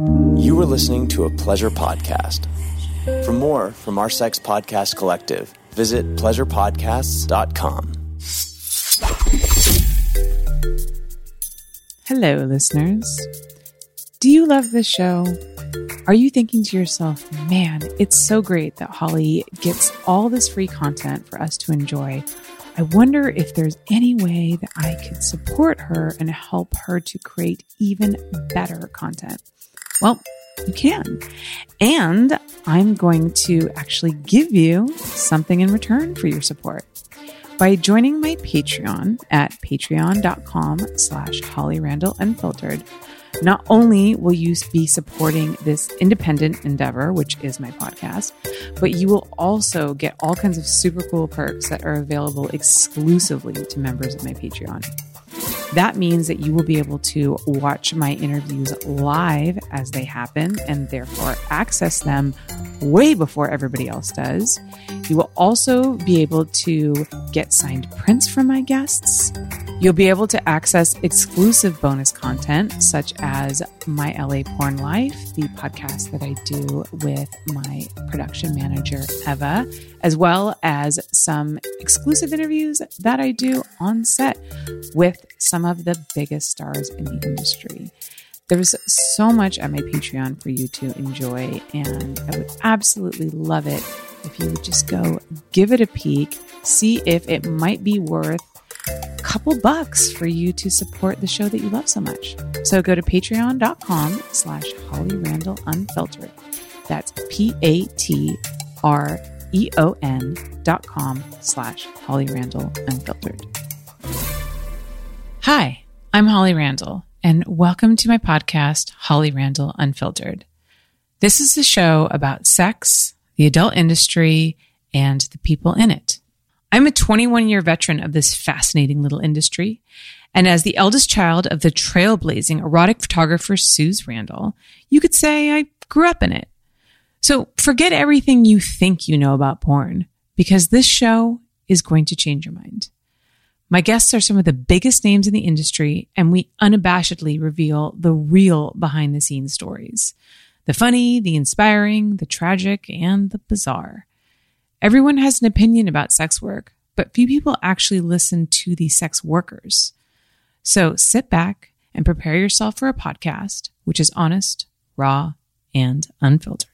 You are listening to a pleasure podcast. For more from our sex podcast collective, visit pleasurepodcasts.com. Hello, listeners. Do you love this show? Are you thinking to yourself, man, it's so great that Holly gets all this free content for us to enjoy? I wonder if there's any way that I could support her and help her to create even better content. Well, you can. And I'm going to actually give you something in return for your support. By joining my Patreon at patreon.com slash Holly Randall Unfiltered, not only will you be supporting this independent endeavor, which is my podcast, but you will also get all kinds of super cool perks that are available exclusively to members of my Patreon. That means that you will be able to watch my interviews live as they happen and therefore access them way before everybody else does. You will also be able to get signed prints from my guests. You'll be able to access exclusive bonus content, such as My LA Porn Life, the podcast that I do with my production manager, Eva, as well as some exclusive interviews that I do on set with some of the biggest stars in the industry. There's so much at my Patreon for you to enjoy, and I would absolutely love it if you would just go give it a peek, see if it might be worth a couple bucks for you to support the show that you love so much. So go to patreon.com slash Holly Randall Unfiltered. That's P A T R E O N dot com slash Holly Randall Unfiltered. Hi, I'm Holly Randall, and welcome to my podcast, Holly Randall Unfiltered. This is the show about sex, the adult industry, and the people in it. I'm a 21 year veteran of this fascinating little industry. And as the eldest child of the trailblazing erotic photographer Suze Randall, you could say I grew up in it. So forget everything you think you know about porn because this show is going to change your mind. My guests are some of the biggest names in the industry, and we unabashedly reveal the real behind the scenes stories the funny, the inspiring, the tragic, and the bizarre. Everyone has an opinion about sex work, but few people actually listen to the sex workers. So sit back and prepare yourself for a podcast which is honest, raw, and unfiltered.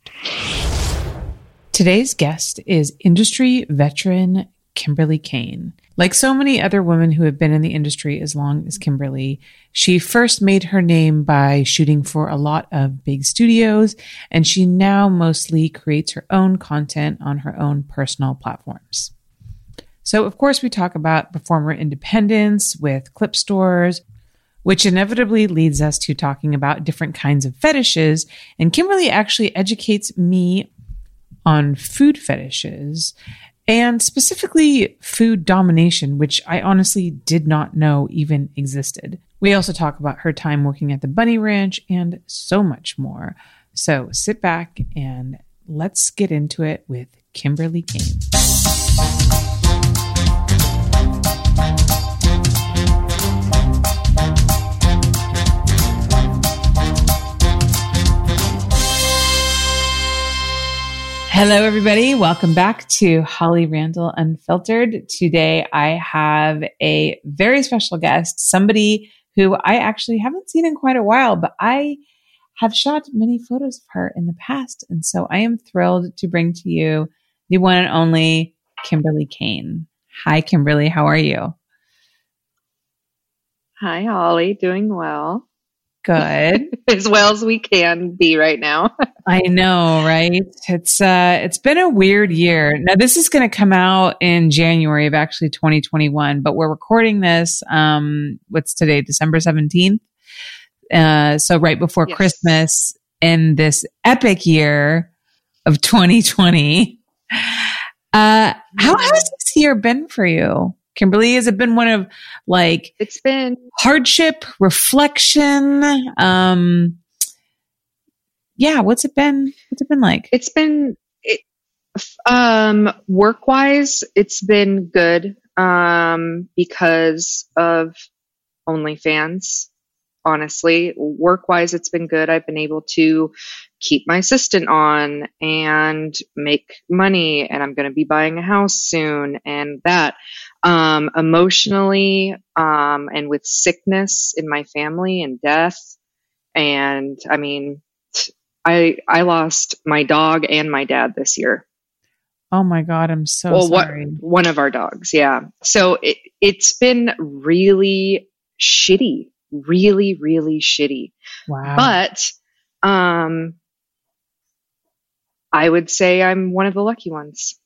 Today's guest is industry veteran Kimberly Kane. Like so many other women who have been in the industry as long as Kimberly, she first made her name by shooting for a lot of big studios, and she now mostly creates her own content on her own personal platforms. So, of course, we talk about performer independence with clip stores, which inevitably leads us to talking about different kinds of fetishes. And Kimberly actually educates me on food fetishes and specifically food domination, which I honestly did not know even existed. We also talk about her time working at the Bunny Ranch and so much more. So sit back and let's get into it with Kimberly Kane. Hello, everybody. Welcome back to Holly Randall Unfiltered. Today, I have a very special guest, somebody who I actually haven't seen in quite a while, but I have shot many photos of her in the past. And so I am thrilled to bring to you the one and only Kimberly Kane. Hi, Kimberly. How are you? Hi, Holly. Doing well. Good. as well as we can be right now. I know, right? It's uh it's been a weird year. Now this is going to come out in January of actually 2021, but we're recording this um what's today, December 17th. Uh so right before yes. Christmas in this epic year of 2020. Uh how has this year been for you? Kimberly, has it been one of like it's been hardship, reflection? Um, yeah, what's it been? What's it been like? It's been it, um, work wise, it's been good um, because of OnlyFans. honestly. Work wise, it's been good. I've been able to keep my assistant on and make money, and I'm going to be buying a house soon, and that. Um, emotionally, um, and with sickness in my family and death, and I mean, I I lost my dog and my dad this year. Oh my god, I'm so well, sorry. What, one of our dogs, yeah. So it it's been really shitty, really really shitty. Wow. But um I would say I'm one of the lucky ones.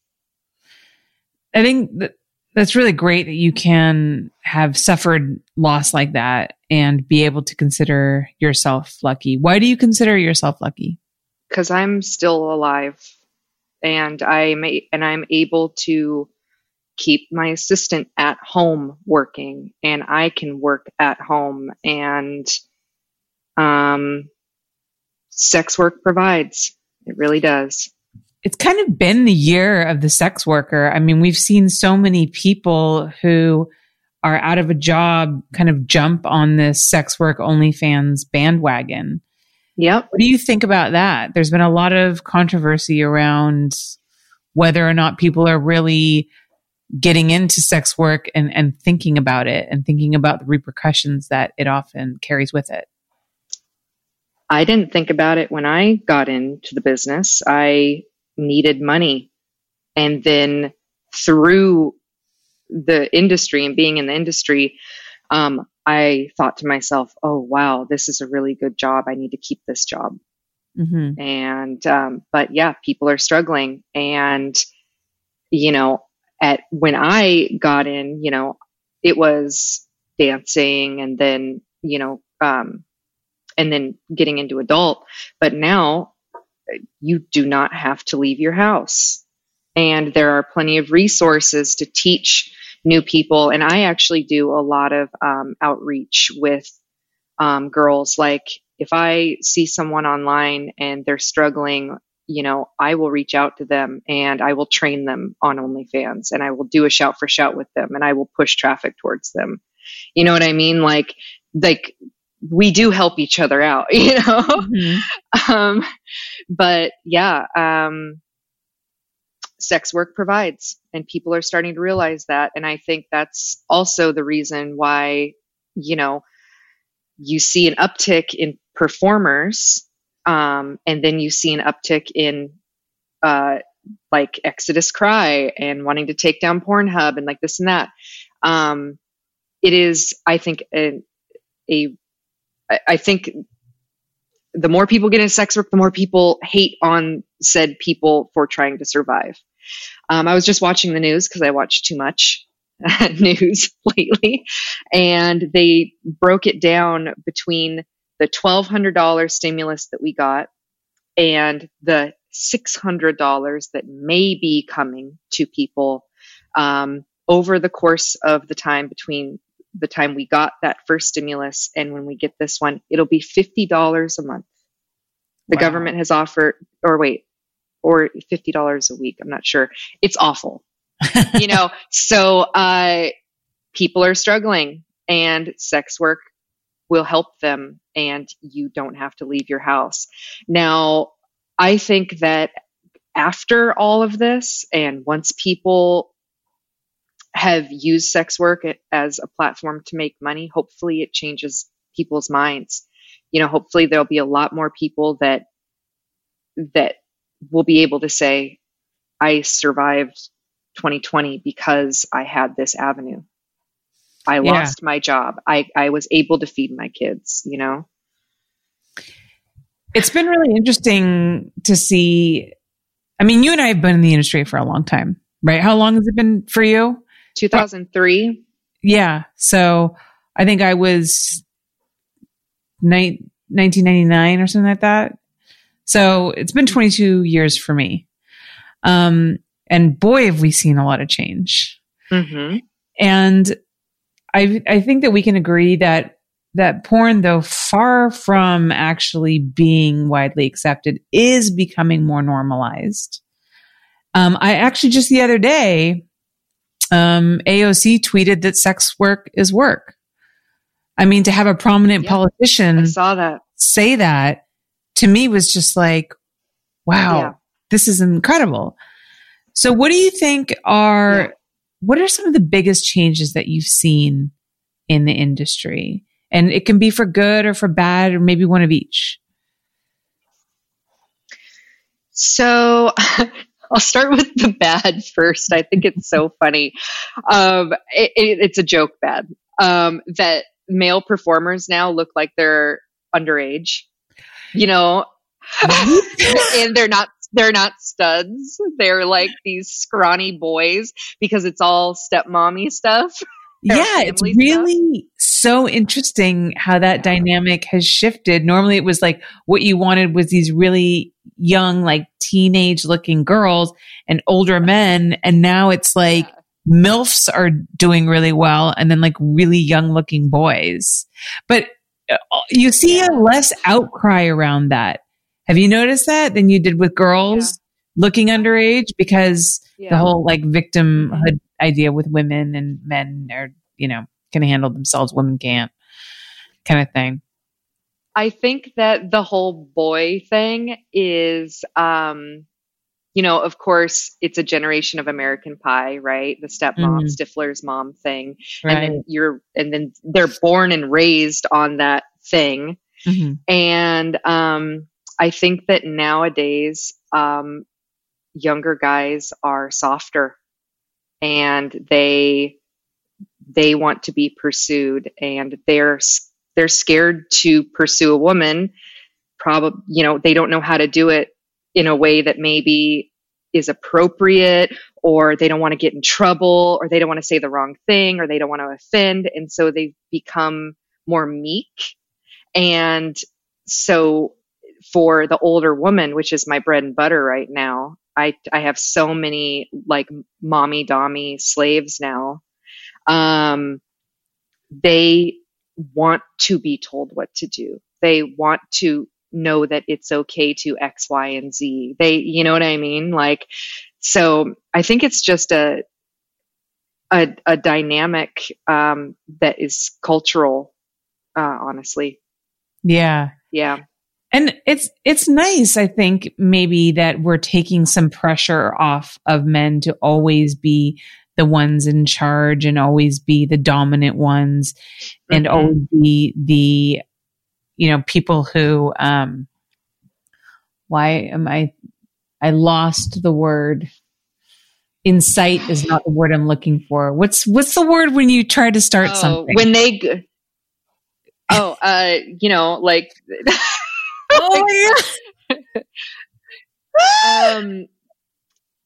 I think that that's really great that you can have suffered loss like that and be able to consider yourself lucky. Why do you consider yourself lucky? Because I'm still alive and I'm and I'm able to keep my assistant at home working and I can work at home and um sex work provides. It really does it's kind of been the year of the sex worker. I mean, we've seen so many people who are out of a job kind of jump on this sex work OnlyFans bandwagon. Yep. What do you think about that? There's been a lot of controversy around whether or not people are really getting into sex work and, and thinking about it and thinking about the repercussions that it often carries with it. I didn't think about it when I got into the business. I needed money. And then through the industry and being in the industry, um, I thought to myself, oh, wow, this is a really good job. I need to keep this job. Mm-hmm. And, um, but yeah, people are struggling. And, you know, at when I got in, you know, it was dancing and then, you know, um, and then getting into adult. But now you do not have to leave your house. And there are plenty of resources to teach new people. And I actually do a lot of um, outreach with um, girls. Like if I see someone online and they're struggling, you know, I will reach out to them and I will train them on OnlyFans and I will do a shout for shout with them and I will push traffic towards them. You know what I mean? Like, like we do help each other out, you know? Mm-hmm. Um, but yeah, um, sex work provides and people are starting to realize that. And I think that's also the reason why, you know, you see an uptick in performers, um, and then you see an uptick in, uh, like Exodus Cry and wanting to take down Pornhub and like this and that. Um, it is, I think, a, a I, I think the more people get into sex work, the more people hate on said people for trying to survive. Um, I was just watching the news because I watch too much news lately, and they broke it down between the $1,200 stimulus that we got and the $600 that may be coming to people um, over the course of the time between the time we got that first stimulus and when we get this one, it'll be $50 a month. The wow. government has offered, or wait, or $50 a week. I'm not sure. It's awful. you know, so, uh, people are struggling and sex work will help them and you don't have to leave your house. Now, I think that after all of this and once people have used sex work as a platform to make money, hopefully it changes people's minds. You know, hopefully there'll be a lot more people that that will be able to say, I survived 2020 because I had this avenue. I yeah. lost my job. I, I was able to feed my kids, you know? It's been really interesting to see. I mean, you and I have been in the industry for a long time, right? How long has it been for you? 2003. Yeah. So I think I was ni- 1999 or something like that. So it's been 22 years for me. Um, and boy, have we seen a lot of change. Mm-hmm. And I, I think that we can agree that that porn, though far from actually being widely accepted, is becoming more normalized. Um, I actually just the other day um, AOC tweeted that sex work is work. I mean, to have a prominent Yeah. politician I saw that. say that to me was just like, wow, Yeah. this is incredible. So, what do you think are Yeah. what are some of the biggest changes that you've seen in the industry? And it can be for good or for bad, or maybe one of each. So I'll start with the bad first. I think it's so funny. Um, it, it, it's a joke bad um, that male performers now look like they're underage. You know, and they're not they're not studs. They're like these scrawny boys because it's all stepmommy stuff. Yeah, it's family stuff. really so interesting how that dynamic has shifted. Normally, it was like what you wanted was these really young, like teenage looking girls and older men. And now it's like MILFs are doing really well and then like really young looking boys. But uh, you see Yeah. a less outcry around that. Have you noticed that than you did with girls looking underage? Because Yeah. the whole like victimhood idea with women and men are, you know, can handle themselves, women can't, kind of thing. I think that the whole boy thing is, um, you know, of course, it's a generation of American Pie, right? The stepmom, Mhm. Stifler's mom thing, Right. and then you're, and then they're born and raised on that thing, Mhm. and um, I think that nowadays, um, younger guys are softer, and they they want to be pursued, and they're they're scared to pursue a woman. Probably, you know, they don't know how to do it in a way that maybe is appropriate, or they don't want to get in trouble, or they don't want to say the wrong thing, or they don't want to offend, and so they become more meek. And so for the older woman, which is my bread and butter right now, I I have so many like mommy dommy slaves now. Um, they want to be told what to do. They want to know that it's okay to X, Y, and Z. They, you know what I mean? Like, so I think it's just a a, a dynamic um, that is cultural. Uh, honestly, Yeah. yeah. And it's it's nice, I think, maybe that we're taking some pressure off of men to always be the ones in charge and always be the dominant ones and Mhm. always be the you know people who um why am I I lost the word insight is not the word I'm looking for. What's what's the word when you try to start Oh, something? when they g- oh uh you know like oh my God. um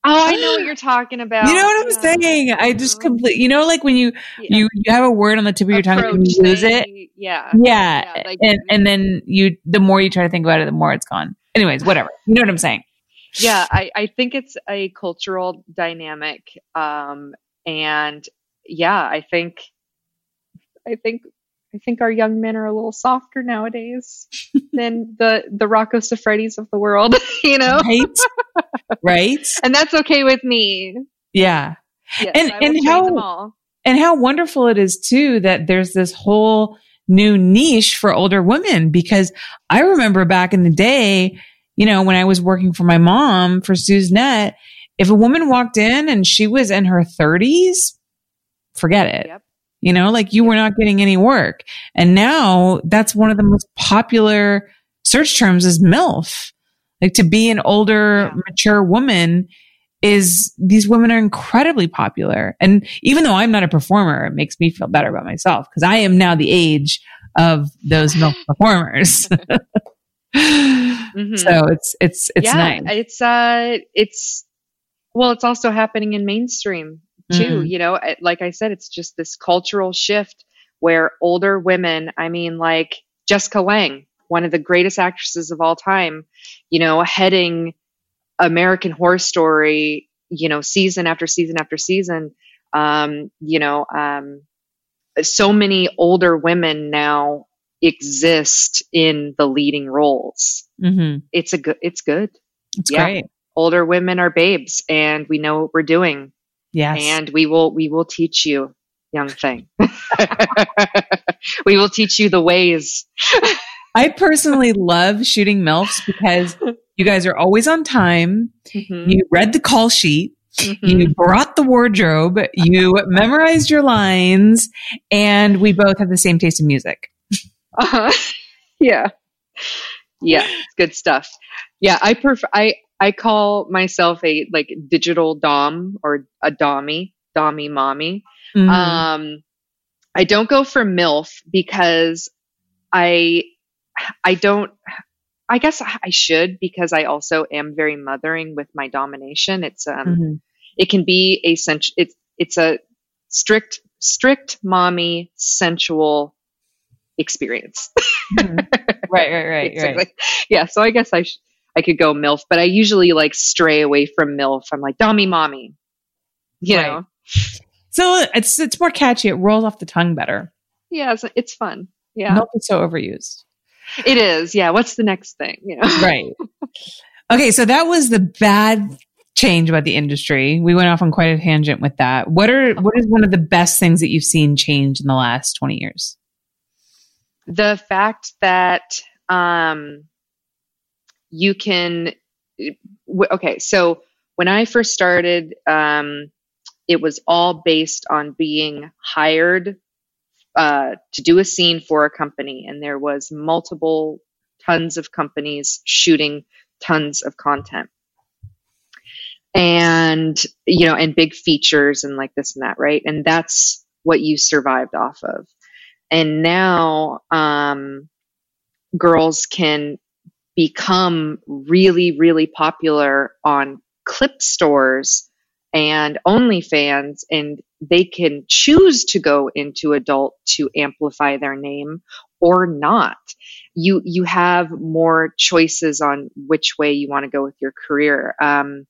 oh i know what you're talking about You know what I'm Yeah. saying? I just complete. You know, like when you Yeah. you you have a word on the tip of your tongue and you lose it. yeah Yeah, Yeah, like- and and then you the more you try to think about it, the more it's gone. Anyways, whatever. You know what I'm saying? yeah I, I think it's a cultural dynamic um and yeah i think i think i think our young men are a little softer nowadays than the the rocco Siffredis of the world you know Right, right. and that's okay with me Yeah, yes, And- and how- and how wonderful it is too that there's this whole new niche for older women because I remember back in the day, you know, when I was working for my mom for Net, if a woman walked in and she was in her 30s, forget it. Yep. You know, like you were not getting any work. And now that's one of the most popular search terms is MILF. Like to be an older, Yeah. mature woman is these women are incredibly popular. And even though I'm not a performer, it makes me feel better about myself because I am now the age of those MILF performers. Mhm. So it's, it's, it's yeah, nice. it's uh it's well it's also happening in mainstream too Mhm. you know like i said it's just this cultural shift where older women i mean like jessica lange one of the greatest actresses of all time you know heading american horror story you know season after season after season um you know um so many older women now exist in the leading roles hmm it's a good it's good It's Yeah. great. older women are babes and we know what we're doing Yes. and we will we will teach you young thing. we will teach you the ways. I personally love shooting MILFs because you guys are always on time. Mm-hmm. You read the call sheet. Mm-hmm. You brought the wardrobe. You memorized your lines, and we both have the same taste in music. Uh-huh. Yeah, yeah, good stuff. Yeah, I prefer. I I call myself a like digital dom or a dommy, dommy mommy. Mm-hmm. Um, I don't go for milf because I I don't I guess I should because I also am very mothering with my domination. It's um mm-hmm. it can be a sens- it's it's a strict strict mommy sensual experience. mm-hmm. Right, right, right, right. Yeah, so I guess I sh- I could go milf, but I usually like stray away from milf. I'm like dommy mommy. You right. know. So it's it's more catchy. It rolls off the tongue better. Yeah, it's, it's fun. Yeah. Milf is so overused. It is. Yeah. What's the next thing? You know? Right. Okay. So that was the bad change about the industry. We went off on quite a tangent with that. What are, what is one of the best things that you've seen change in the last 20 years? The fact that, um, you can, okay. So when I first started, um, it was all based on being hired uh, to do a scene for a company, and there was multiple tons of companies shooting tons of content, and you know, and big features and like this and that, right? And that's what you survived off of. And now, um, girls can become really, really popular on clip stores and OnlyFans, and they can choose to go into adult to amplify their name or not. You you have more choices on which way you want to go with your career. Um,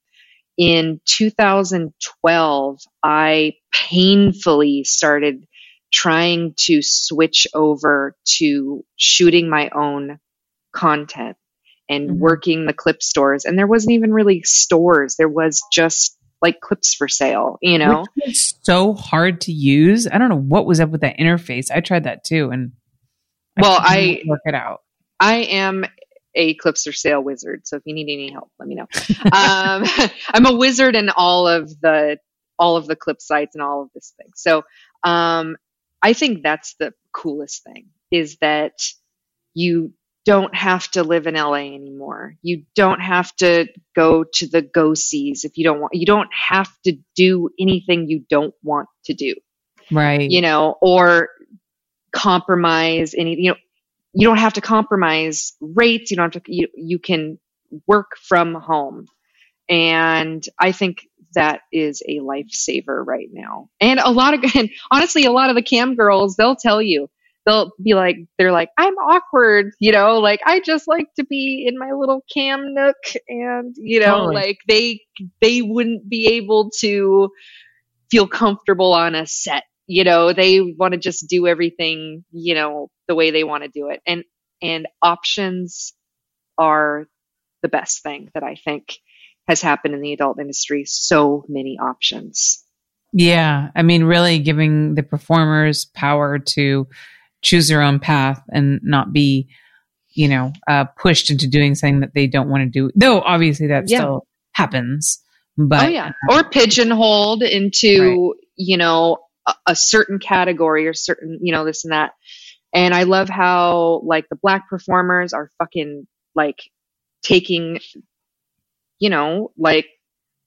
in 2012, I painfully started trying to switch over to shooting my own content and mm-hmm. working the clip stores. And there wasn't even really stores. There was just like clips for sale, you know? It's so hard to use. I don't know what was up with that interface. I tried that too. And I well, I work it out. I am a clips for sale wizard. So if you need any help, let me know. um, I'm a wizard in all of the, all of the clip sites and all of this thing. So, um, I think that's the coolest thing is that you don't have to live in LA anymore. You don't have to go to the go sees if you don't want, you don't have to do anything you don't want to do. Right. You know, or compromise any, you know, you don't have to compromise rates. You don't have to, you, you can work from home. And I think that is a lifesaver right now. And a lot of, and honestly, a lot of the cam girls, they'll tell you, they'll be like they're like i'm awkward you know like i just like to be in my little cam nook and you know totally. like they they wouldn't be able to feel comfortable on a set you know they want to just do everything you know the way they want to do it and and options are the best thing that i think has happened in the adult industry so many options yeah i mean really giving the performers power to choose their own path and not be, you know, uh, pushed into doing something that they don't want to do. Though obviously that yeah. still happens. But oh yeah, or pigeonholed into right. you know a, a certain category or certain you know this and that. And I love how like the black performers are fucking like taking, you know, like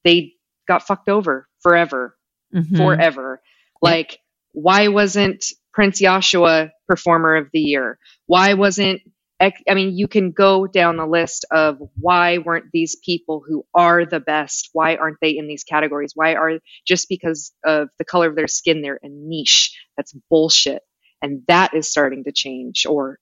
they got fucked over forever, mm-hmm. forever. Like, why wasn't Prince Yahshua performer of the year? Why wasn't I mean, you can go down the list of why weren't these people who are the best? Why aren't they in these categories? Why are just because of the color of their skin, they're a niche? That's bullshit. And that is starting to change, or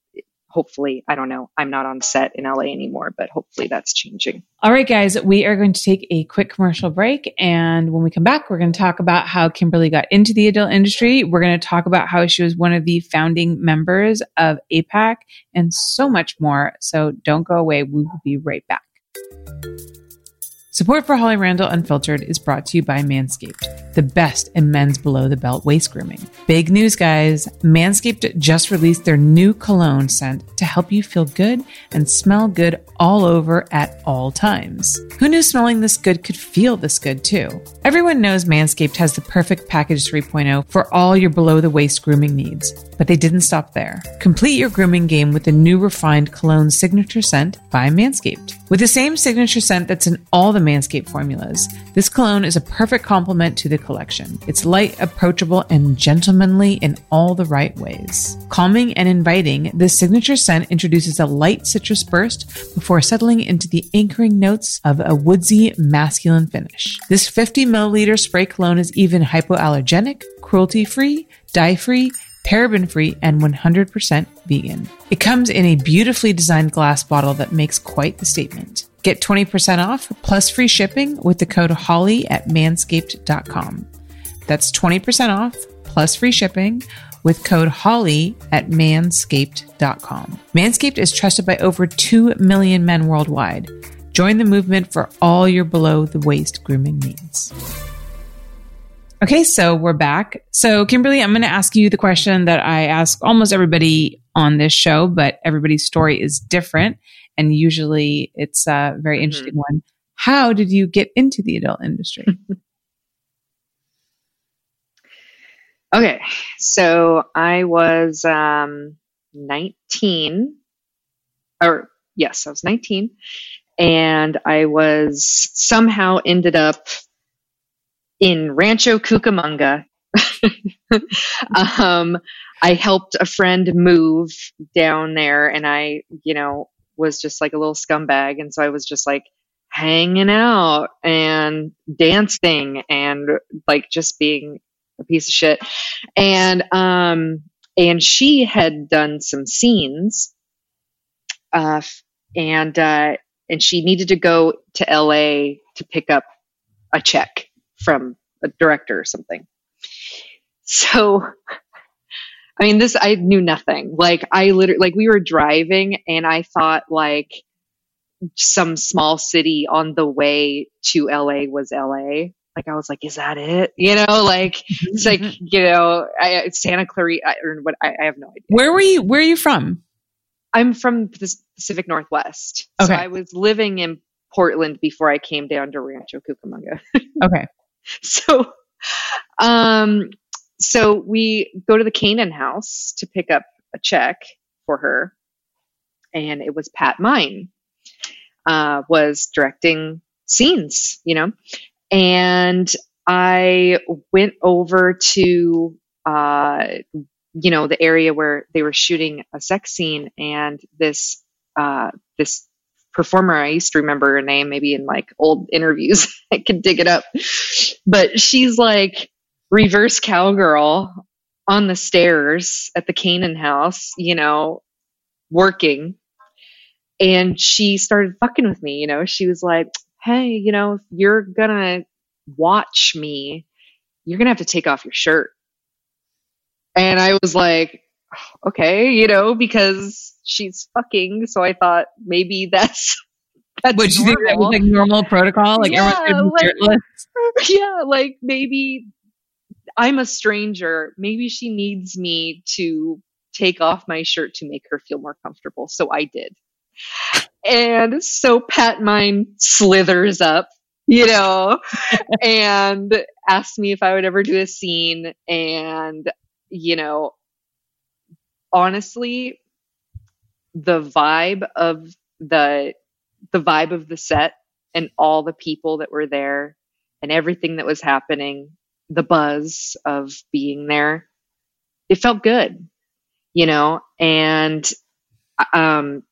hopefully, I don't know. I'm not on set in LA anymore, but hopefully that's changing. All right, guys, we are going to take a quick commercial break. And when we come back, we're going to talk about how Kimberly got into the adult industry. We're going to talk about how she was one of the founding members of APAC and so much more. So don't go away. We will be right back. Support for Holly Randall Unfiltered is brought to you by Manscaped, the best in men's below the belt waist grooming. Big news, guys! Manscaped just released their new cologne scent to help you feel good and smell good all over at all times. Who knew smelling this good could feel this good too? Everyone knows Manscaped has the perfect package 3.0 for all your below the waist grooming needs. But they didn't stop there. Complete your grooming game with the new refined cologne signature scent by Manscaped. With the same signature scent that's in all the Manscaped formulas, this cologne is a perfect complement to the collection. It's light, approachable, and gentlemanly in all the right ways. Calming and inviting, this signature scent introduces a light citrus burst before settling into the anchoring notes of a woodsy, masculine finish. This 50 milliliter spray cologne is even hypoallergenic, cruelty free, dye free, paraben free, and 100% vegan. It comes in a beautifully designed glass bottle that makes quite the statement. Get 20% off plus free shipping with the code HOLLY at manscaped.com. That's 20% off plus free shipping with code HOLLY at manscaped.com. Manscaped is trusted by over 2 million men worldwide. Join the movement for all your below the waist grooming needs. Okay, so we're back. So, Kimberly, I'm going to ask you the question that I ask almost everybody on this show, but everybody's story is different. And usually it's a very mm-hmm. interesting mm-hmm. one. How did you get into the adult industry? okay, so I was um, 19, or yes, I was 19, and I was somehow ended up in Rancho Cucamonga. um, I helped a friend move down there and I, you know, was just like a little scumbag. And so I was just like hanging out and dancing and like just being a piece of shit. And, um, and she had done some scenes, uh, and, uh, and she needed to go to LA to pick up a check from a director or something. So, I mean, this, I knew nothing. Like, I literally, like, we were driving and I thought, like, some small city on the way to LA was LA. Like, I was like, is that it? You know, like, it's like, you know, I, Santa Clarita, or what, I, I have no idea. Where were you, where are you from? I'm from the Pacific Northwest. Okay. So I was living in Portland before I came down to Rancho Cucamonga. okay. so um so we go to the Canaan house to pick up a check for her. And it was Pat Myne uh, was directing scenes, you know, and I went over to, uh, you know, the area where they were shooting a sex scene, and this uh, this performer. I used to remember her name, maybe in like old interviews. I could dig it up. But she's like reverse cowgirl on the stairs at the Canaan house, you know, working. And she started fucking with me, you know. She was like, hey, you know, if you're gonna watch me, you're gonna have to take off your shirt. And I was like, okay, you know, because she's fucking. So I thought maybe that's that's Would you think that was like normal protocol? Like yeah, everyone's like, yeah, like maybe I'm a stranger. Maybe she needs me to take off my shirt to make her feel more comfortable. So I did. And so Pat Myne slithers up, you know, and asked me if I would ever do a scene. And, you know, honestly, the vibe of the the vibe of the set and all the people that were there and everything that was happening, the buzz of being there, it felt good, you know, and um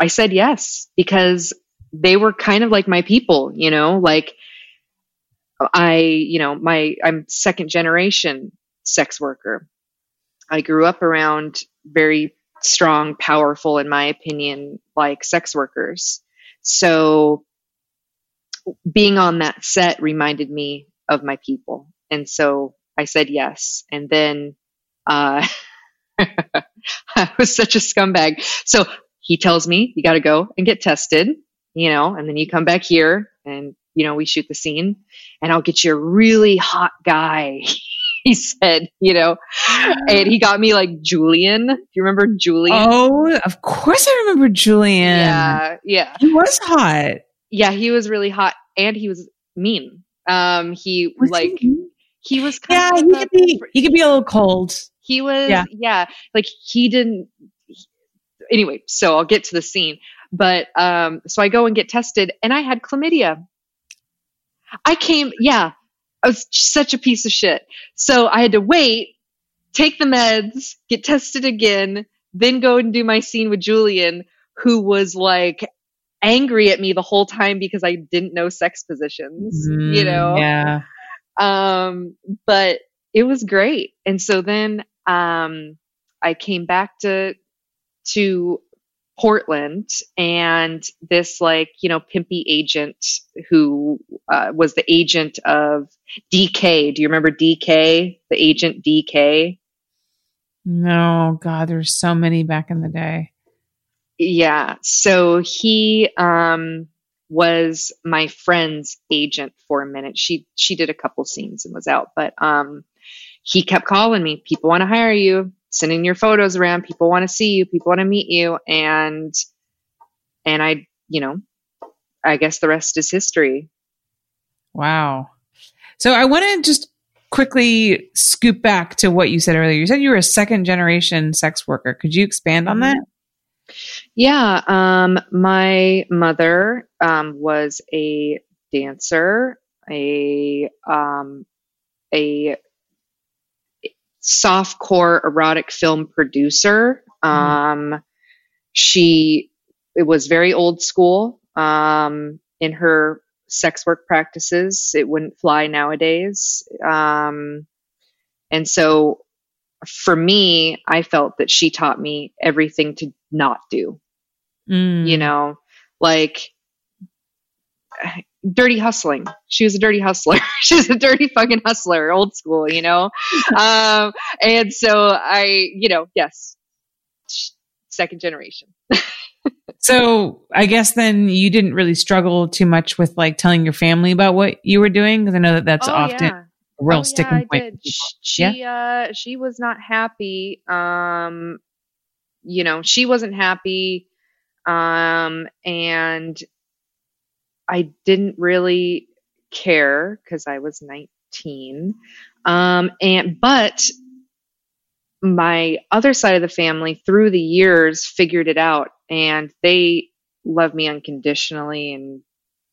I said yes because they were kind of like my people, you know, like I, you know, my I'm second generation sex worker. I grew up around very strong, powerful, in my opinion, like sex workers. So being on that set reminded me of my people. And so I said yes. And then uh, I was such a scumbag. So he tells me, you got to go and get tested, you know, and then you come back here and you know, we shoot the scene and I'll get you a really hot guy. he said, you know, and he got me like Julian. Do you remember Julian? Oh, of course I remember Julian. Yeah. Yeah. He was hot. Yeah. He was really hot and he was mean. Um, he Was like, he? he was Yeah, he could be he could be a little cold. he was, Yeah. yeah. like he didn't, anyway, so I'll get to the scene. But um, so I go and get tested, and I had chlamydia. I came, yeah, I was such a piece of shit. So I had to wait, take the meds, get tested again, then go and do my scene with Julian, who was like angry at me the whole time because I didn't know sex positions, you Mm, know? Yeah. um but it was great and so then um i came back to to portland and this like you know pimpy agent who uh, was the agent of dk do you remember dk the agent dk No, God, there's so many back in the day. yeah so he um was my friend's agent for a minute. She she did a couple scenes and was out but um he kept calling me people want to hire you sending your photos around people want to see you people want to meet you and and i you know i guess the rest is history Wow. So I want to just quickly scoop back to what you said earlier. You said you were a second generation sex worker. Could you expand on that? Yeah, um, my mother um, was a dancer, a um, a softcore erotic film producer. Um, she it was very old school um, in her sex work practices. It wouldn't fly nowadays, um, and so for me, I felt that she taught me everything to not do Mm. you know, like dirty hustling. She was a dirty hustler. she was a dirty fucking hustler, old school, you know? um, and so I, you know, yes, second generation. So I guess then you didn't really struggle too much with like telling your family about what you were doing because I know that that's Oh, often yeah. a real Oh, sticking yeah, point. did. for people. Sh- She, uh, she was not happy. Um, you know, she wasn't happy. Um, and I didn't really care because I was 19. Um, and, but my other side of the family through the years figured it out and they love me unconditionally and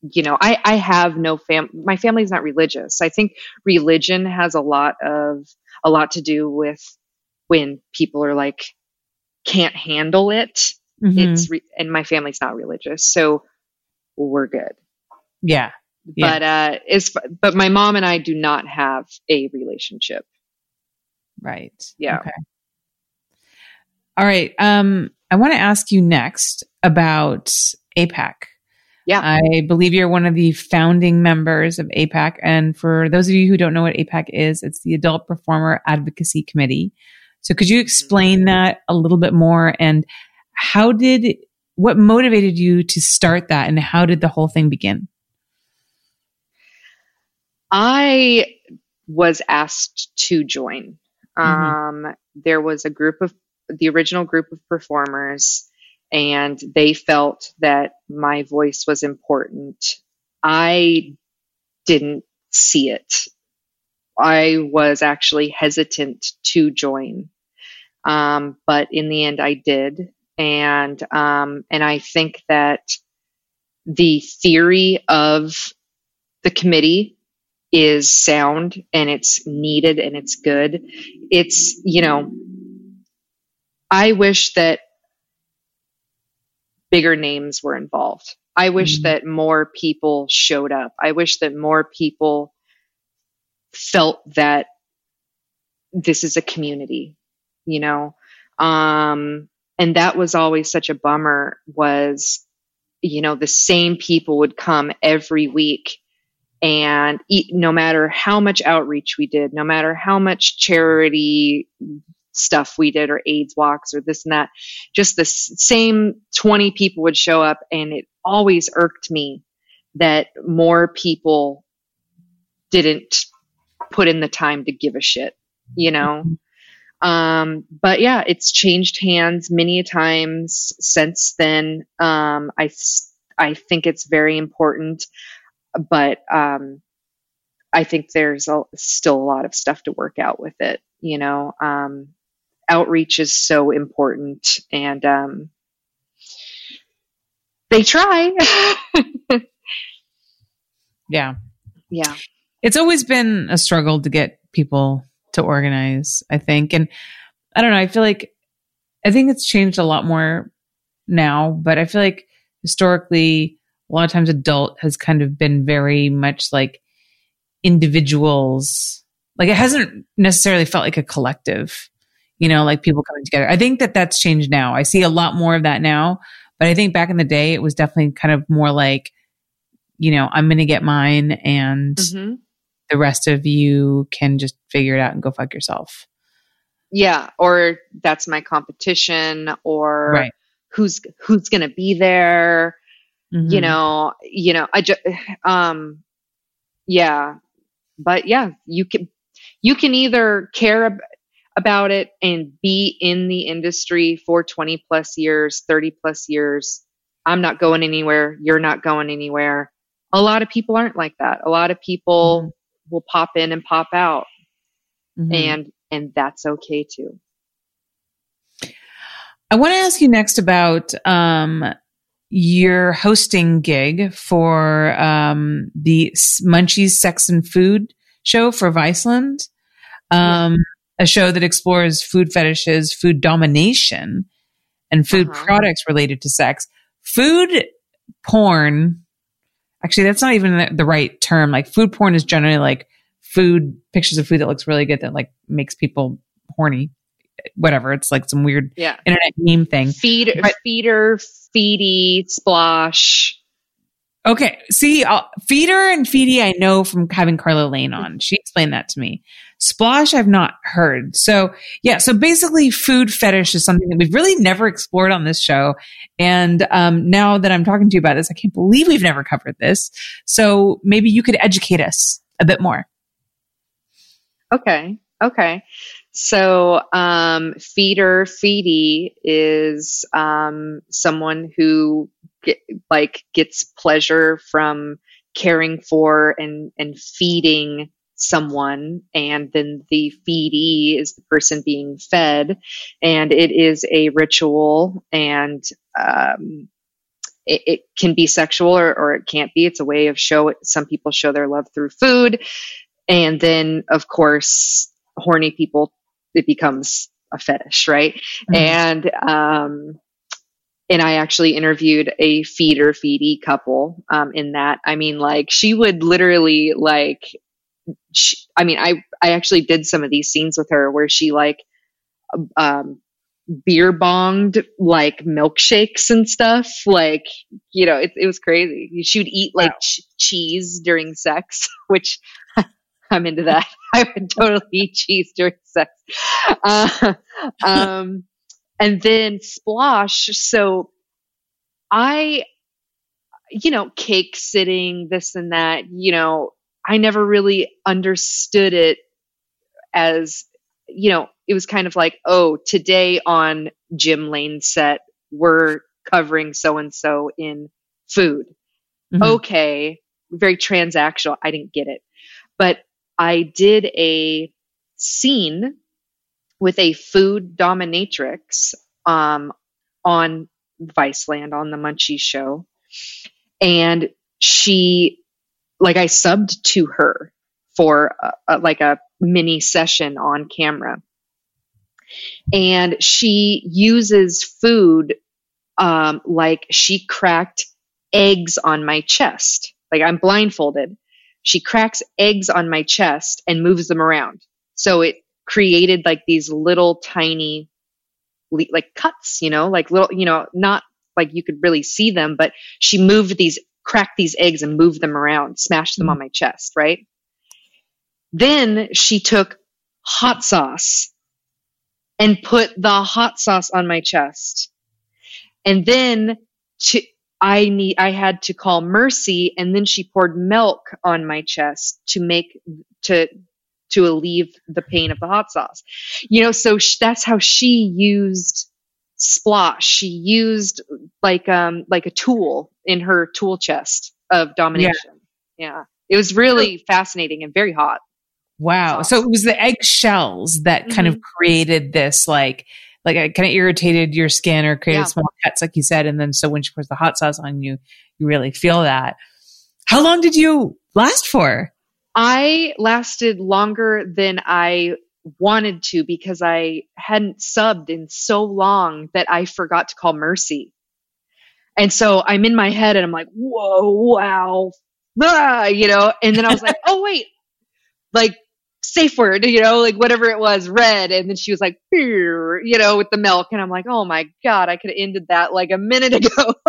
you know i i have no fam my family's not religious i think religion has a lot of a lot to do with when people are like can't handle it Mhm. it's re- and my family's not religious so we're good yeah. Yeah. but uh is but my mom and i do not have a relationship Right. Yeah. Okay. All right. Um, I want to ask you next about APAC. Yeah. I believe you're one of the founding members of APAC. And for those of you who don't know what APAC is, it's the Adult Performer Advocacy Committee. So could you explain that a little bit more? And how did, what motivated you to start that? And how did the whole thing begin? I was asked to join. Mhm. Um, there was a group of the original group of performers, and they felt that my voice was important. I didn't see it. I was actually hesitant to join, um, but in the end, I did, and um, and I think that the theory of the committee is sound and it's needed and it's good. It's, you know, I wish that bigger names were involved. I wish Mhm. that more people showed up. I wish that more people felt that this is a community, you know? Um, and that was always such a bummer was, you know, the same people would come every week and no matter how much outreach we did, no matter how much charity stuff we did or AIDS walks or this and that, just the same 20 people would show up and it always irked me that more people didn't put in the time to give a shit, you know? Um, but yeah, it's changed hands many times since then. Um, I, I think it's very important, but, um, I think there's a, still a lot of stuff to work out with it. You know, um, outreach is so important, and um, they try. yeah, yeah. It's always been a struggle to get people to organize. I think, and I don't know. I feel like I think it's changed a lot more now, but I feel like historically, a lot of times, adult has kind of been very much like individuals. Like it hasn't necessarily felt like a collective, you know, like people coming together. I think that that's changed now. I see a lot more of that now, but I think back in the day, it was definitely kind of more like, you know, I'm going to get mine and mm-hmm. the rest of you can just figure it out and go fuck yourself. Yeah. Or that's my competition or right. who's, who's going to be there. Mm-hmm. You know, you know, I just, um, yeah, but yeah, you can you can either care ab- about it and be in the industry for 20 plus years, 30 plus years. I'm not going anywhere. You're not going anywhere. A lot of people aren't like that. A lot of people mm-hmm. will pop in and pop out. Mm-hmm. And and that's okay too. I want to ask you next about um, your hosting gig for um, the Munchies Sex and Food show for Viceland, um, yeah. a show that explores food fetishes, food domination, and food uh-huh. products related to sex. Food porn, actually, that's not even the, the right term. Like, food porn is generally like food pictures of food that looks really good that like makes people horny whatever. It's like some weird yeah. internet meme thing. Feed, but, feeder, feedee, splosh. Okay. See, I'll, feeder and feedee, I know from having Carla Lane on. She explained that to me. Splosh, I've not heard. So, yeah. So basically, food fetish is something that we've really never explored on this show. And um, now that I'm talking to you about this, I can't believe we've never covered this. So maybe you could educate us a bit more. Okay. Okay. So, um, feeder, feedee is um, someone who get, like gets pleasure from caring for and and feeding someone, and then the feedee is the person being fed, and it is a ritual, and um, it, it, can be sexual or, or it can't be. It's a way of show. Some people show their love through food, and then of course horny people it becomes a fetish, right? Mm-hmm. And um, and I actually interviewed a feeder feedee couple um, in that. I mean, like she would literally like. She, I mean, I I actually did some of these scenes with her where she like um, beer bonged like milkshakes and stuff. Like, you know, it, it was crazy. She would eat like wow. ch- cheese during sex, which I'm into that. I would totally eat cheese during sex. Uh, um, and then splosh. So I, you know, cake sitting, this and that, you know, I never really understood it as, you know, it was kind of like, oh, today on Jim Lane set, we're covering so and so in food. Mm-hmm. Okay. Very transactional. I didn't get it. But I did a scene with a food dominatrix um, on Viceland on the Munchie show. And she, like, I subbed to her for a, a, like a mini session on camera. And she uses food um, like she cracked eggs on my chest. Like I'm blindfolded she cracks eggs on my chest and moves them around. So it created like these little tiny, like cuts, you know, like little, you know, not like you could really see them, but she moved these, cracked these eggs and moved them around, smashed them on my chest, right? Then she took hot sauce and put the hot sauce on my chest. And then to, I need I had to call Mercy and then she poured milk on my chest to make to to alleviate the pain of the hot sauce. You know, so sh- that's how she used splosh. She used like um like a tool in her tool chest of domination. Yeah. yeah. It was really fascinating and very hot. Wow. So it was the eggshells that mm-hmm. kind of mm-hmm. created this like like it kind of irritated your skin or created yeah. small cuts, like you said. And then so when she pours the hot sauce on you, you really feel that. How long did you last for? I lasted longer than I wanted to because I hadn't subbed in so long that I forgot to call Mercy. And so I'm in my head and I'm like, whoa, wow, ah, you know, and then I was like, oh, wait, like safe word, you know, like whatever it was, red. And then she was like, you know, with the milk. And I'm like, oh my God, I could have ended that like a minute ago.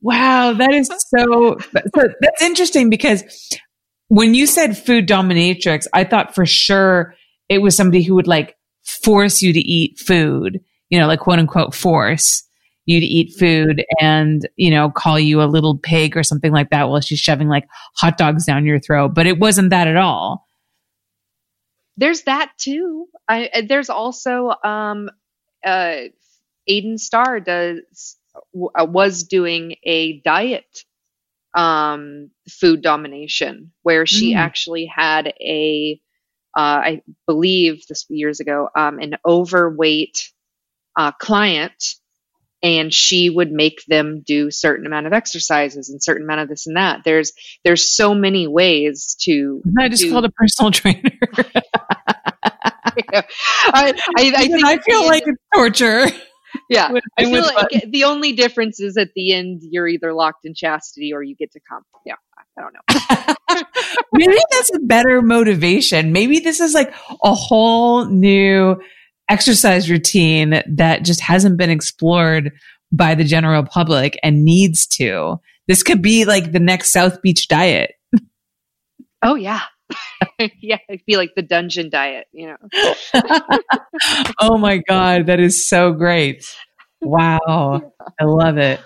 wow, that is so, so that's interesting because when you said food dominatrix, I thought for sure it was somebody who would like force you to eat food, you know, like quote unquote force you to eat food and, you know, call you a little pig or something like that while she's shoving like hot dogs down your throat. But it wasn't that at all. There's that too. I, there's also, um, uh, Aiden Starr does, uh, was doing a diet, um, food domination where she mm. actually had a, uh, I believe this years ago, um, an overweight, uh, client and she would make them do certain amount of exercises and certain amount of this and that there's there's so many ways to i just do- called a personal trainer yeah. I, I, I, think I feel like it's torture yeah i feel like the only difference is at the end you're either locked in chastity or you get to come yeah I don't know. Maybe that's a better motivation. Maybe this is like a whole new exercise routine that just hasn't been explored by the general public and needs to. This could be like the next South Beach diet. Oh yeah. yeah, it'd be like the dungeon diet, you know. oh my god, that is so great. Wow. I love it.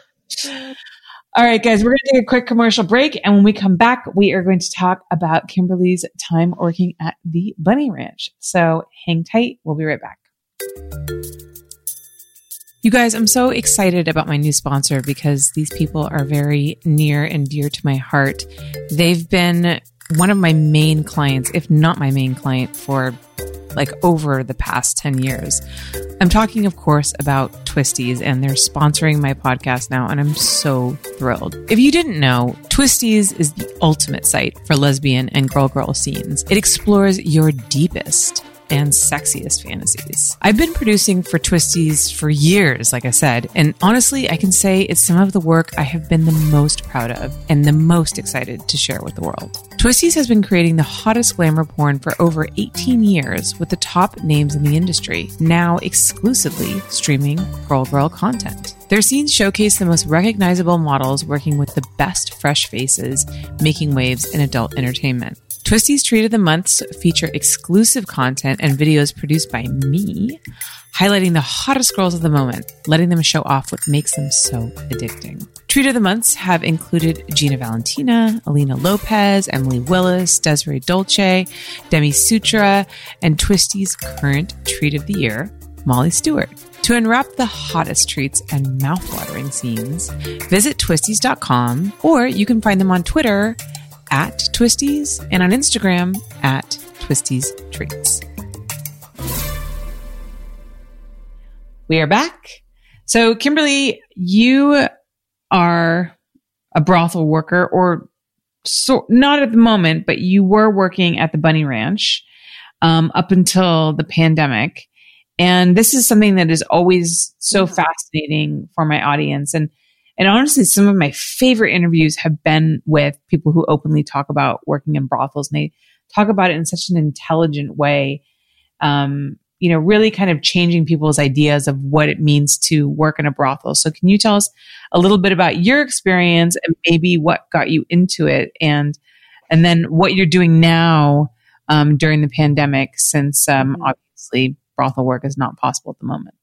All right, guys, we're going to take a quick commercial break. And when we come back, we are going to talk about Kimberly's time working at the Bunny Ranch. So hang tight. We'll be right back. You guys, I'm so excited about my new sponsor because these people are very near and dear to my heart. They've been one of my main clients, if not my main client, for like over the past 10 years. I'm talking, of course, about Twistys, and they're sponsoring my podcast now, and I'm so thrilled. If you didn't know, Twistys is the ultimate site for lesbian and girl girl scenes. It explores your deepest and sexiest fantasies. I've been producing for Twistys for years, like I said, and honestly, I can say it's some of the work I have been the most proud of and the most excited to share with the world. Twistys has been creating the hottest glamour porn for over 18 years with the top names in the industry, now exclusively streaming Girl Girl content. Their scenes showcase the most recognizable models working with the best fresh faces, making waves in adult entertainment. Twistys Treat of the Months feature exclusive content and videos produced by me, highlighting the hottest girls of the moment, letting them show off what makes them so addicting. Treat of the Months have included Gina Valentina, Alina Lopez, Emily Willis, Desiree Dolce, Demi Sutra, and Twisty's current Treat of the Year, Molly Stewart. To unwrap the hottest treats and mouthwatering scenes, visit twistys.com or you can find them on Twitter at Twistys and on Instagram at Twistys Treats. We are back. So, Kimberly, you are a brothel worker, or so, not at the moment, but you were working at the Bunny Ranch um, up until the pandemic. And this is something that is always so fascinating for my audience. And and honestly, some of my favorite interviews have been with people who openly talk about working in brothels and they talk about it in such an intelligent way. Um, you know, really kind of changing people's ideas of what it means to work in a brothel. So can you tell us a little bit about your experience and maybe what got you into it and, and then what you're doing now, um, during the pandemic since, um, mm-hmm. obviously brothel work is not possible at the moment?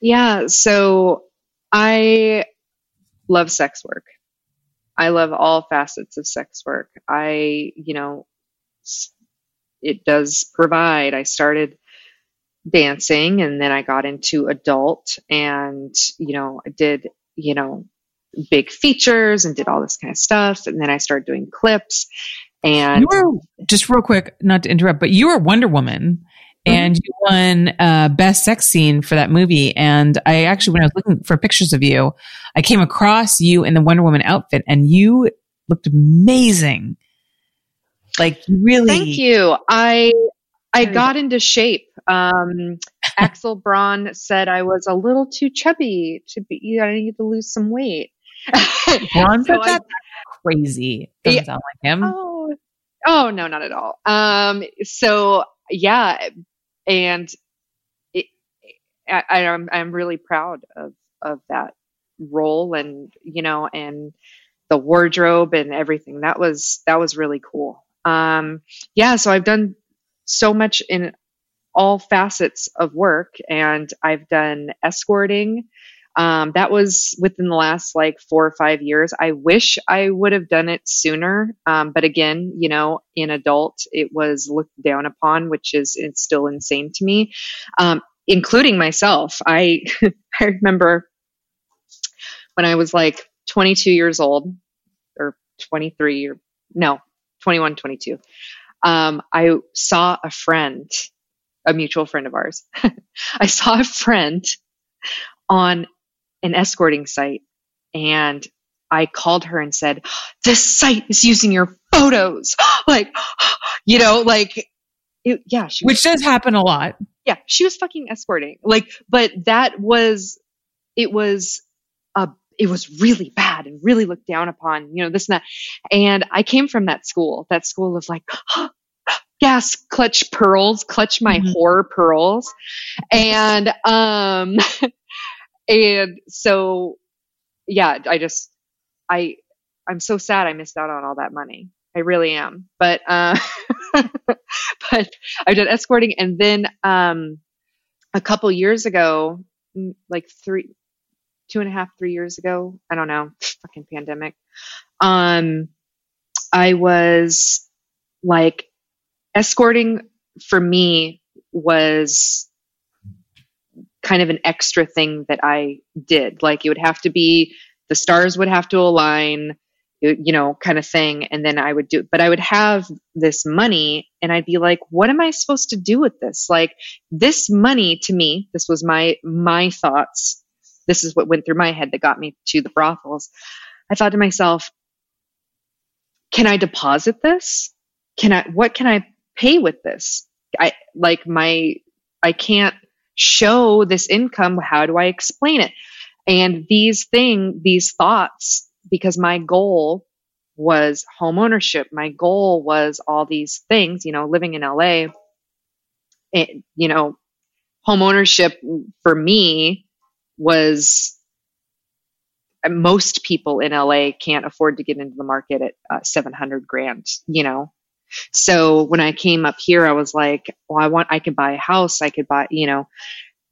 Yeah. So I love sex work. I love all facets of sex work. I, you know, it does provide. I started dancing and then I got into adult and, you know, I did, you know, big features and did all this kind of stuff. And then I started doing clips and were just real quick, not to interrupt, but you were Wonder Woman. And you won uh, best sex scene for that movie. And I actually, when I was looking for pictures of you, I came across you in the Wonder Woman outfit and you looked amazing. Like really. Thank you. I I got into shape. Um, Axel Braun said I was a little too chubby to be. I need to lose some weight. Braun said so. Crazy. Doesn't yeah, sound like him. Oh, oh no, not at all. Um, so yeah, and it, I, I'm I'm really proud of of that role, and you know, and the wardrobe and everything. That was that was really cool. Um, yeah, so I've done so much in all facets of work, and I've done escorting. Um, that was within the last like four or five years. I wish I would have done it sooner. Um, but again, you know, in adult, it was looked down upon, which is it's still insane to me, um, including myself. I I remember when I was like 22 years old or 23 or no, 21, 22. Um, I saw a friend, a mutual friend of ours. I saw a friend on an escorting site and I called her and said, this site is using your photos. like, you know, like, it, yeah. She Which does happen a lot. Yeah. She was fucking escorting. Like, but that was, it was a, it was really bad and really looked down upon, you know, this and that. And I came from that school, that school of like, gas clutch pearls, clutch my mm-hmm. whore pearls. And, um, and so yeah i just i i'm so sad i missed out on all that money. I really am. But uh but i did escorting. And then um a couple years ago like three two and a half three years ago i don't know fucking pandemic um i was like escorting for me was kind of an extra thing that I did. Like it would have to be the stars would have to align, you know, kind of thing. And then I would do, but I would have this money and I'd be like, what am I supposed to do with this? Like this money to me, this was my, my thoughts. This is what went through my head that got me to the brothels. I thought to myself, can I deposit this? Can I, what can I pay with this? I like my, I can't show this income how do i explain it and these thing these thoughts because my goal was home ownership my goal was all these things you know living in la it, you know home ownership for me was most people in LA can't afford to get into the market at uh, 700 grand, you know. So when I came up here, I was like, well, I want, I could buy a house. I could buy, you know,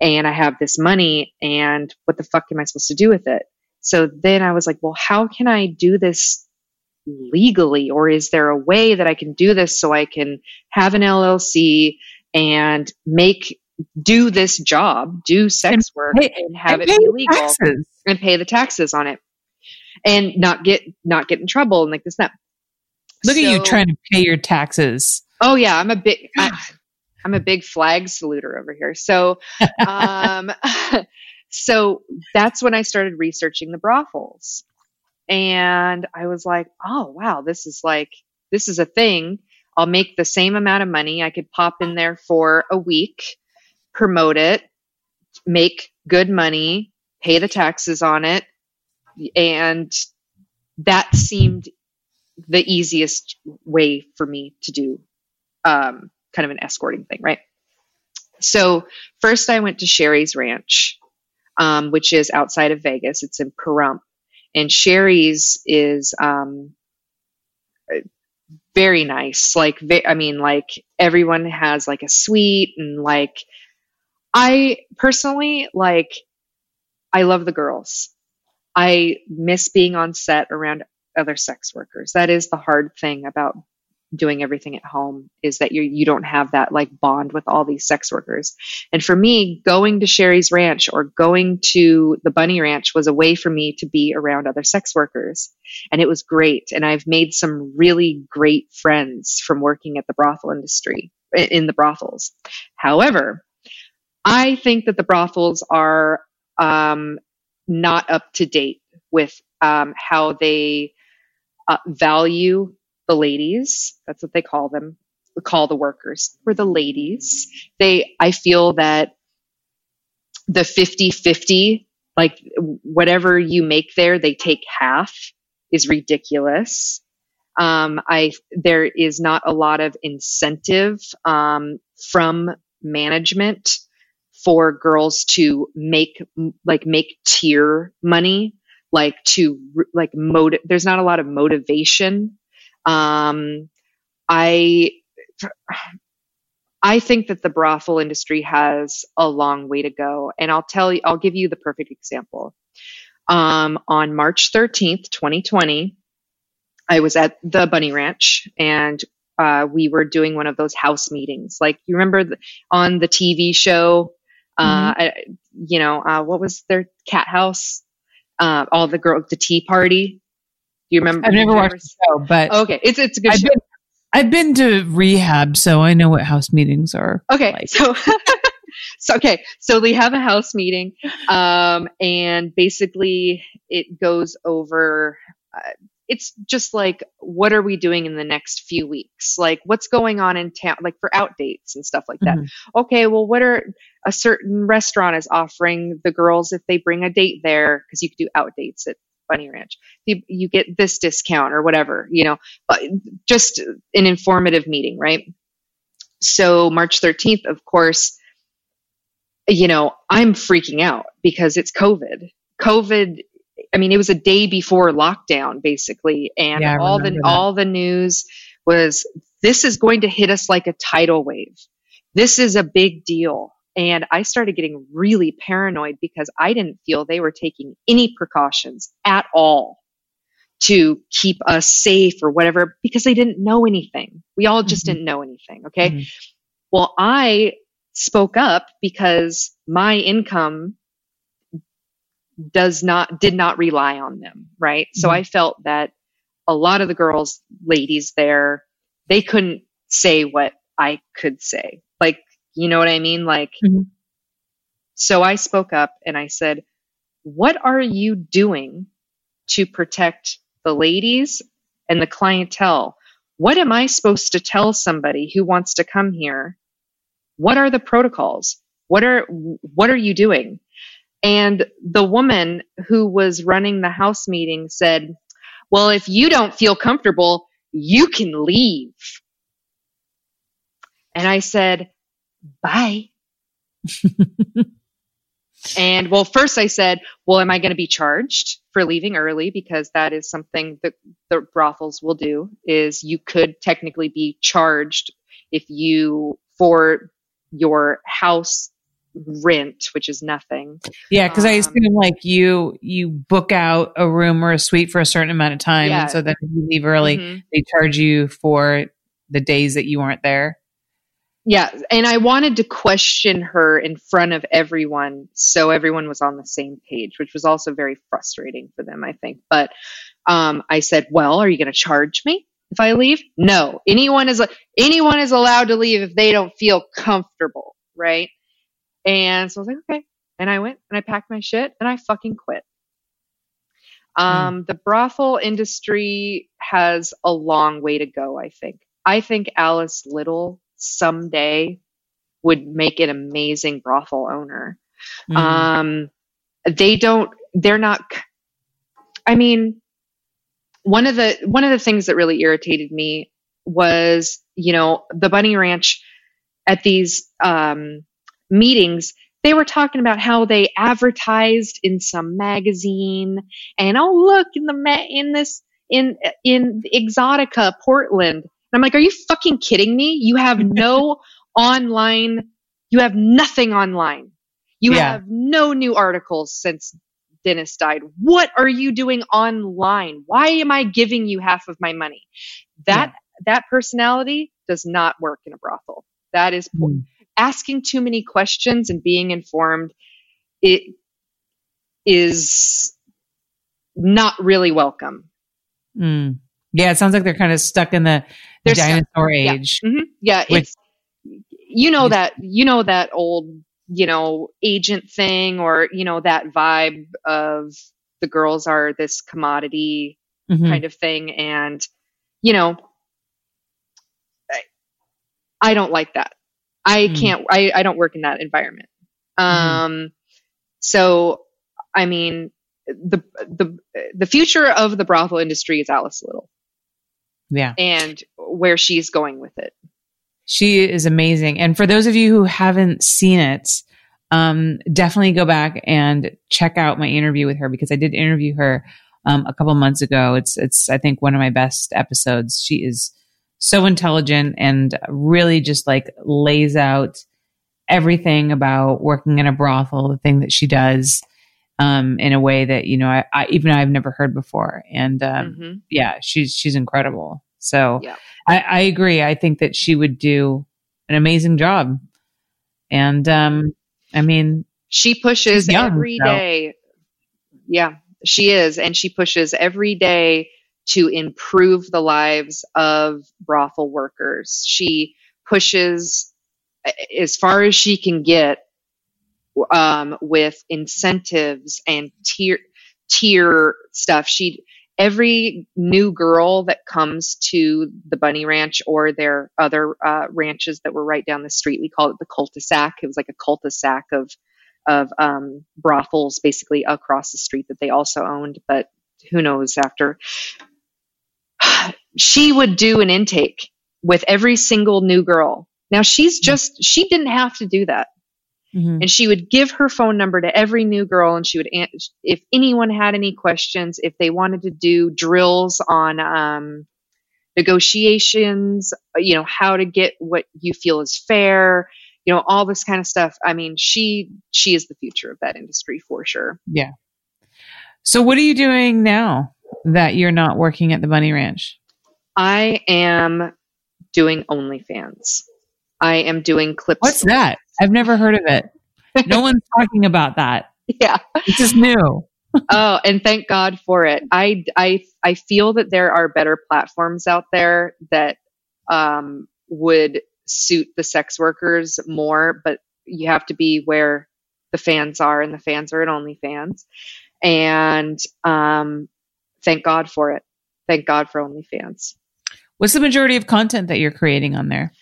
and I have this money and what the fuck am I supposed to do with it? So then I was like, well, how can I do this legally? Or is there a way that I can do this so I can have an LLC and make, do this job, do sex work and, pay, and have and it be legal taxes. and pay the taxes on it and not get, not get in trouble and like this, that. Look so, at you trying to pay your taxes. Oh yeah, I'm a big. I, I'm a big flag saluter over here. So, um, so that's when I started researching the brothels, and I was like, oh wow, this is like this is a thing. I'll make the same amount of money. I could pop in there for a week, promote it, make good money, pay the taxes on it, and that seemed the easiest way for me to do um, kind of an escorting thing, right? So first I went to Sheri's Ranch, um, which is outside of Vegas. It's in Pahrump. And Sheri's is um, very nice. Like, I mean, like everyone has like a suite and like, I personally like I love the girls. I miss being on set around other sex workers. That is the hard thing about doing everything at home is that you you don't have that like bond with all these sex workers. And for me, going to Sheri's Ranch or going to the Bunny Ranch was a way for me to be around other sex workers. And it was great. And I've made some really great friends from working at the brothel industry in the brothels. However, I think that the brothels are um, not up to date with um, how they uh, value the ladies. That's what they call them. Call the workers or the ladies. They, I feel that the 50 50, like whatever you make there, they take half is ridiculous. Um, I, there is not a lot of incentive, um, from management for girls to make, like, make tier money, like to, like, motive, there's not a lot of motivation um, I I think that the brothel industry has a long way to go, and I'll tell you. I'll give you the perfect example. Um, on March 13th, 2020, I was at the Bunny Ranch, and uh, we were doing one of those house meetings. Like you remember the, on the TV show, uh, mm-hmm. I, you know, uh, what was their cat house? Uh, all the girl, the tea party. Do you remember? I've never watched the show, but okay, it's it's a good I've show. Been, I've been to rehab, so I know what house meetings are. Okay, like. so. so okay, so we have a house meeting, um, and basically it goes over. Uh, it's just like, what are we doing in the next few weeks? Like, what's going on in town? Like for out dates and stuff like that. Mm-hmm. Okay, well, what are a certain restaurant is offering the girls if they bring a date there? Because you could do out dates at Bunny Ranch. You, you get this discount or whatever, you know, but just an informative meeting, right? So March 13th, of course, you know, I'm freaking out because it's COVID. COVID, I mean, it was a day before lockdown basically. And yeah, all the, that. all the news was this is going to hit us like a tidal wave. This is a big deal. And I started getting really paranoid because I didn't feel they were taking any precautions at all to keep us safe or whatever because they didn't know anything. We all just mm-hmm. didn't know anything. Okay. Mm-hmm. Well, I spoke up because my income does not, did not rely on them. Right. Mm-hmm. So I felt that a lot of the girls, ladies there, they couldn't say what I could say. Like you know what I mean? Like, mm-hmm. so I spoke up and I said, What are you doing to protect the ladies and the clientele? What am I supposed to tell somebody who wants to come here? What are the protocols? What are, what are you doing? And the woman who was running the house meeting said, Well, if you don't feel comfortable, you can leave. And I said, bye. and well, first I said, well, am I going to be charged for leaving early? Because that is something that the brothels will do is you could technically be charged if you, for your house rent, which is nothing. Yeah, because um, I assume like you you book out a room or a suite for a certain amount of time, yeah. and so then if you leave early, mm-hmm. they charge you for the days that you weren't there. Yeah, and I wanted to question her in front of everyone so everyone was on the same page, which was also very frustrating for them, I think. But um, I said, "Well, are you going to charge me if I leave?" No. Anyone is anyone is allowed to leave if they don't feel comfortable, right? And so I was like, "Okay." And I went and I packed my shit and I fucking quit. Um, mm. The brothel industry has a long way to go, I think. I think Alice Little someday would make an amazing brothel owner. Mm. Um, they don't, they're not, I mean, one of the, one of the things that really irritated me was, you know, the bunny ranch at these, um, meetings, they were talking about how they advertised in some magazine and oh look in the ma- in this in in Exotica Portland I'm like, are you fucking kidding me? You have no online, you have nothing online. You yeah. have no new articles since Dennis died. What are you doing online? Why am I giving you half of my money? That yeah. that personality does not work in a brothel. That is mm. Asking too many questions and being informed. It is not really welcome. Mm. Yeah, it sounds like they're kind of stuck in the they're dinosaur stuck. age. Yeah, mm-hmm. yeah which, it's you know that you know that old you know agent thing or you know that vibe of the girls are this commodity mm-hmm. kind of thing and you know I, I don't like that. I mm. can't I I don't work in that environment. Mm-hmm. Um so I mean the the the future of the brothel industry is Alice Little. Yeah. And where she's going with it. She is amazing. And for those of you who haven't seen it, um, definitely go back and check out my interview with her because I did interview her um, a couple months ago. It's it's I think one of my best episodes. She is so intelligent and really just like lays out everything about working in a brothel, the thing that she does um, in a way that you know I, I, even I've never heard before. And um, mm-hmm. yeah, she's she's incredible. So yeah. I, I, agree. I think that she would do an amazing job. And um, I mean, she pushes young, every so. day. Yeah, she is, and she pushes every day to improve the lives of brothel workers. She pushes as far as she can get um, with incentives and tier tier stuff. She every new girl that comes to the bunny ranch or their other uh, ranches that were right down the street we call it the cul-de-sac it was like a cul-de-sac of of um, brothels basically across the street that they also owned but who knows after she would do an intake with every single new girl now she's just she didn't have to do that Mm-hmm. And she would give her phone number to every new girl, and she would, if anyone had any questions, if they wanted to do drills on um, negotiations, you know, how to get what you feel is fair, you know, all this kind of stuff. I mean, she she is the future of that industry for sure. Yeah. So, what are you doing now that you're not working at the Bunny Ranch? I am doing OnlyFans. I am doing clips. What's that? I've never heard of it. No one's talking about that. Yeah. This is new. oh, and thank God for it. I, I, I feel that there are better platforms out there that um, would suit the sex workers more, but you have to be where the fans are, and the fans are at OnlyFans. And um, thank God for it. Thank God for OnlyFans. What's the majority of content that you're creating on there?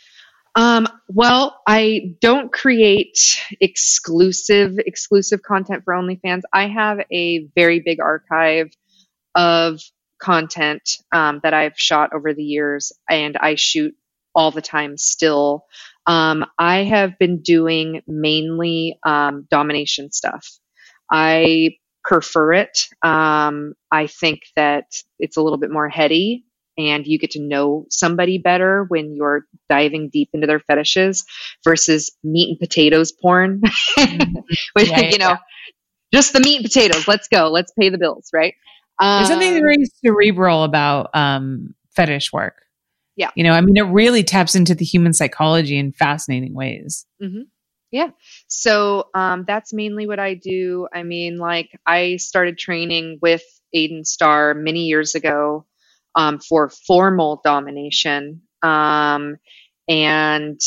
Um, well, I don't create exclusive exclusive content for OnlyFans. I have a very big archive of content um, that I've shot over the years, and I shoot all the time still. Um, I have been doing mainly um, domination stuff. I prefer it. Um, I think that it's a little bit more heady and you get to know somebody better when you're diving deep into their fetishes versus meat and potatoes porn. Mm-hmm. With, yeah, you know, yeah. just the meat and potatoes. Let's go. Let's pay the bills, right? Um, There's something very cerebral about um, fetish work. Yeah. You know, I mean, it really taps into the human psychology in fascinating ways. Mm-hmm. Yeah. So um, that's mainly what I do. I mean, like, I started training with Aiden Starr many years ago um, for formal domination. Um, and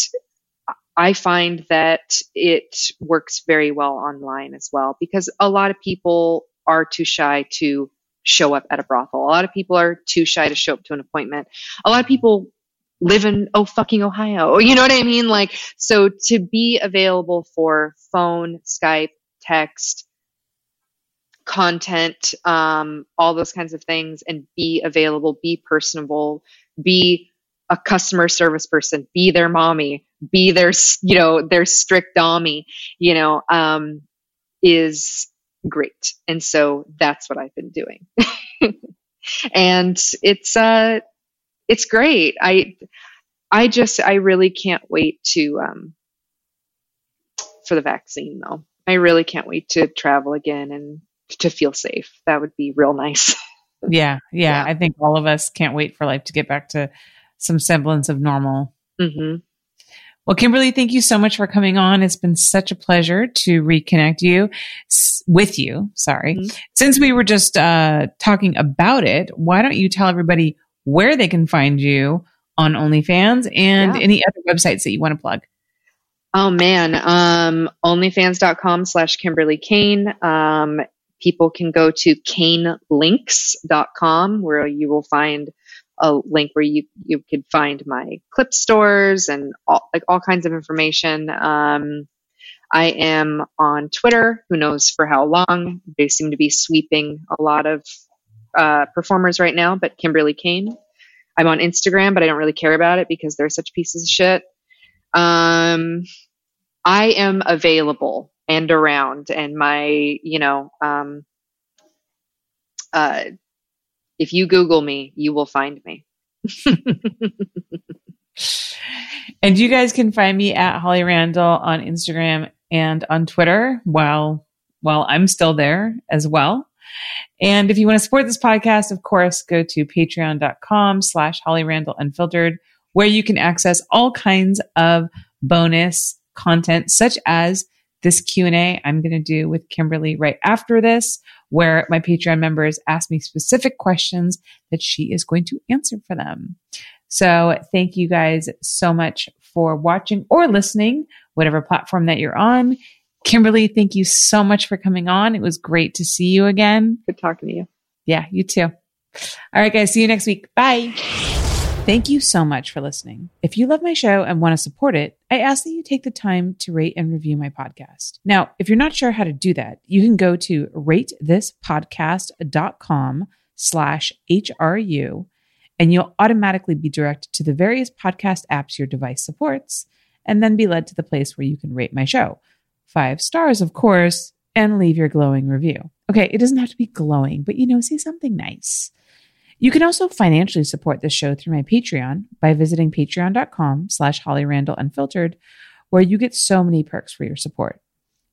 I find that it works very well online as well because a lot of people are too shy to show up at a brothel. A lot of people are too shy to show up to an appointment. A lot of people live in oh fucking Ohio. You know what I mean? Like, so to be available for phone, Skype, text, content, um, all those kinds of things, and be available, be personable, be a customer service person, be their mommy, be their, you know, their strict dommy, you know, um, is great. And so that's what I've been doing. and it's, uh, it's great. I, I just, I really can't wait to, um, for the vaccine though. I really can't wait to travel again and to feel safe. That would be real nice. yeah, yeah, yeah, I think all of us can't wait for life to get back to some semblance of normal. Mm-hmm. Well, Kimberly, thank you so much for coming on. It's been such a pleasure to reconnect you with you. Sorry. Mm-hmm. Since we were just uh, talking about it, why don't you tell everybody where they can find you on OnlyFans and yeah. any other websites that you want to plug? Oh man, um, onlyfans.com slash Kimberly Kane. Um, people can go to kanelinks.com where you will find a link where you you could find my clip stores and all like all kinds of information. Um, I am on Twitter. Who knows for how long? They seem to be sweeping a lot of uh, performers right now. But Kimberly Kane. I'm on Instagram, but I don't really care about it because they're such pieces of shit. Um, I am available and around, and my you know um, uh, if you Google me, you will find me. and you guys can find me at Holly Randall on Instagram and on Twitter while while I'm still there as well. And if you want to support this podcast, of course, go to patreon.com slash Holly Randall Unfiltered, where you can access all kinds of bonus content, such as this Q&A I'm going to do with Kimberly right after this, where my Patreon members ask me specific questions that she is going to answer for them. So thank you guys so much for watching or listening, whatever platform that you're on. Kimberly, thank you so much for coming on. It was great to see you again. Good talking to you. Yeah, you too. All right, guys. See you next week. Bye. Thank you so much for listening. If you love my show and want to support it, I ask that you take the time to rate and review my podcast. Now, if you're not sure how to do that, you can go to ratethispodcast.com slash HRU and you'll automatically be directed to the various podcast apps your device supports and then be led to the place where you can rate my show. Five stars, of course, and leave your glowing review. Okay, it doesn't have to be glowing, but you know, say something nice. You can also financially support this show through my Patreon by visiting patreon.com slash Holly Randall Unfiltered, where you get so many perks for your support.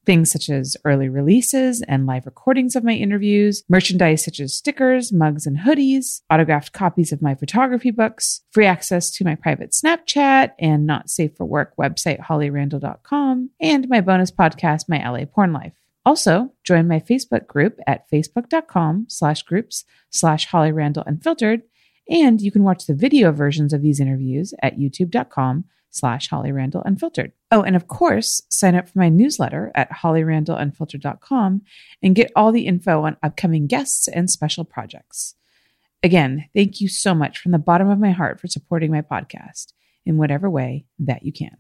Things such as early releases and live recordings of my interviews, merchandise such as stickers, mugs, and hoodies, autographed copies of my photography books, free access to my private Snapchat and not safe for work website, hollyrandall.com, and my bonus podcast, My LA Porn Life. Also, join my Facebook group at facebook.com slash groups slash Holly Randall Unfiltered, and you can watch the video versions of these interviews at youtube.com slash Holly Randall Unfiltered. Oh, and of course, sign up for my newsletter at hollyrandallunfiltered.com and get all the info on upcoming guests and special projects. Again, thank you so much from the bottom of my heart for supporting my podcast in whatever way that you can.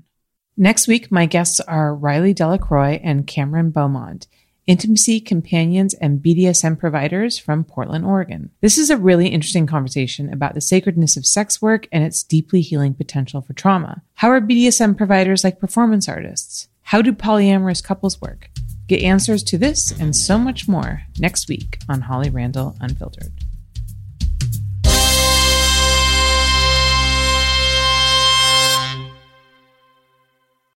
Next week, my guests are Riley Delacroix and Cameron Beaumont, intimacy companions and BDSM providers from Portland, Oregon. This is a really interesting conversation about the sacredness of sex work and its deeply healing potential for trauma. How are BDSM providers like performance artists? How do polyamorous couples work? Get answers to this and so much more next week on Holly Randall Unfiltered.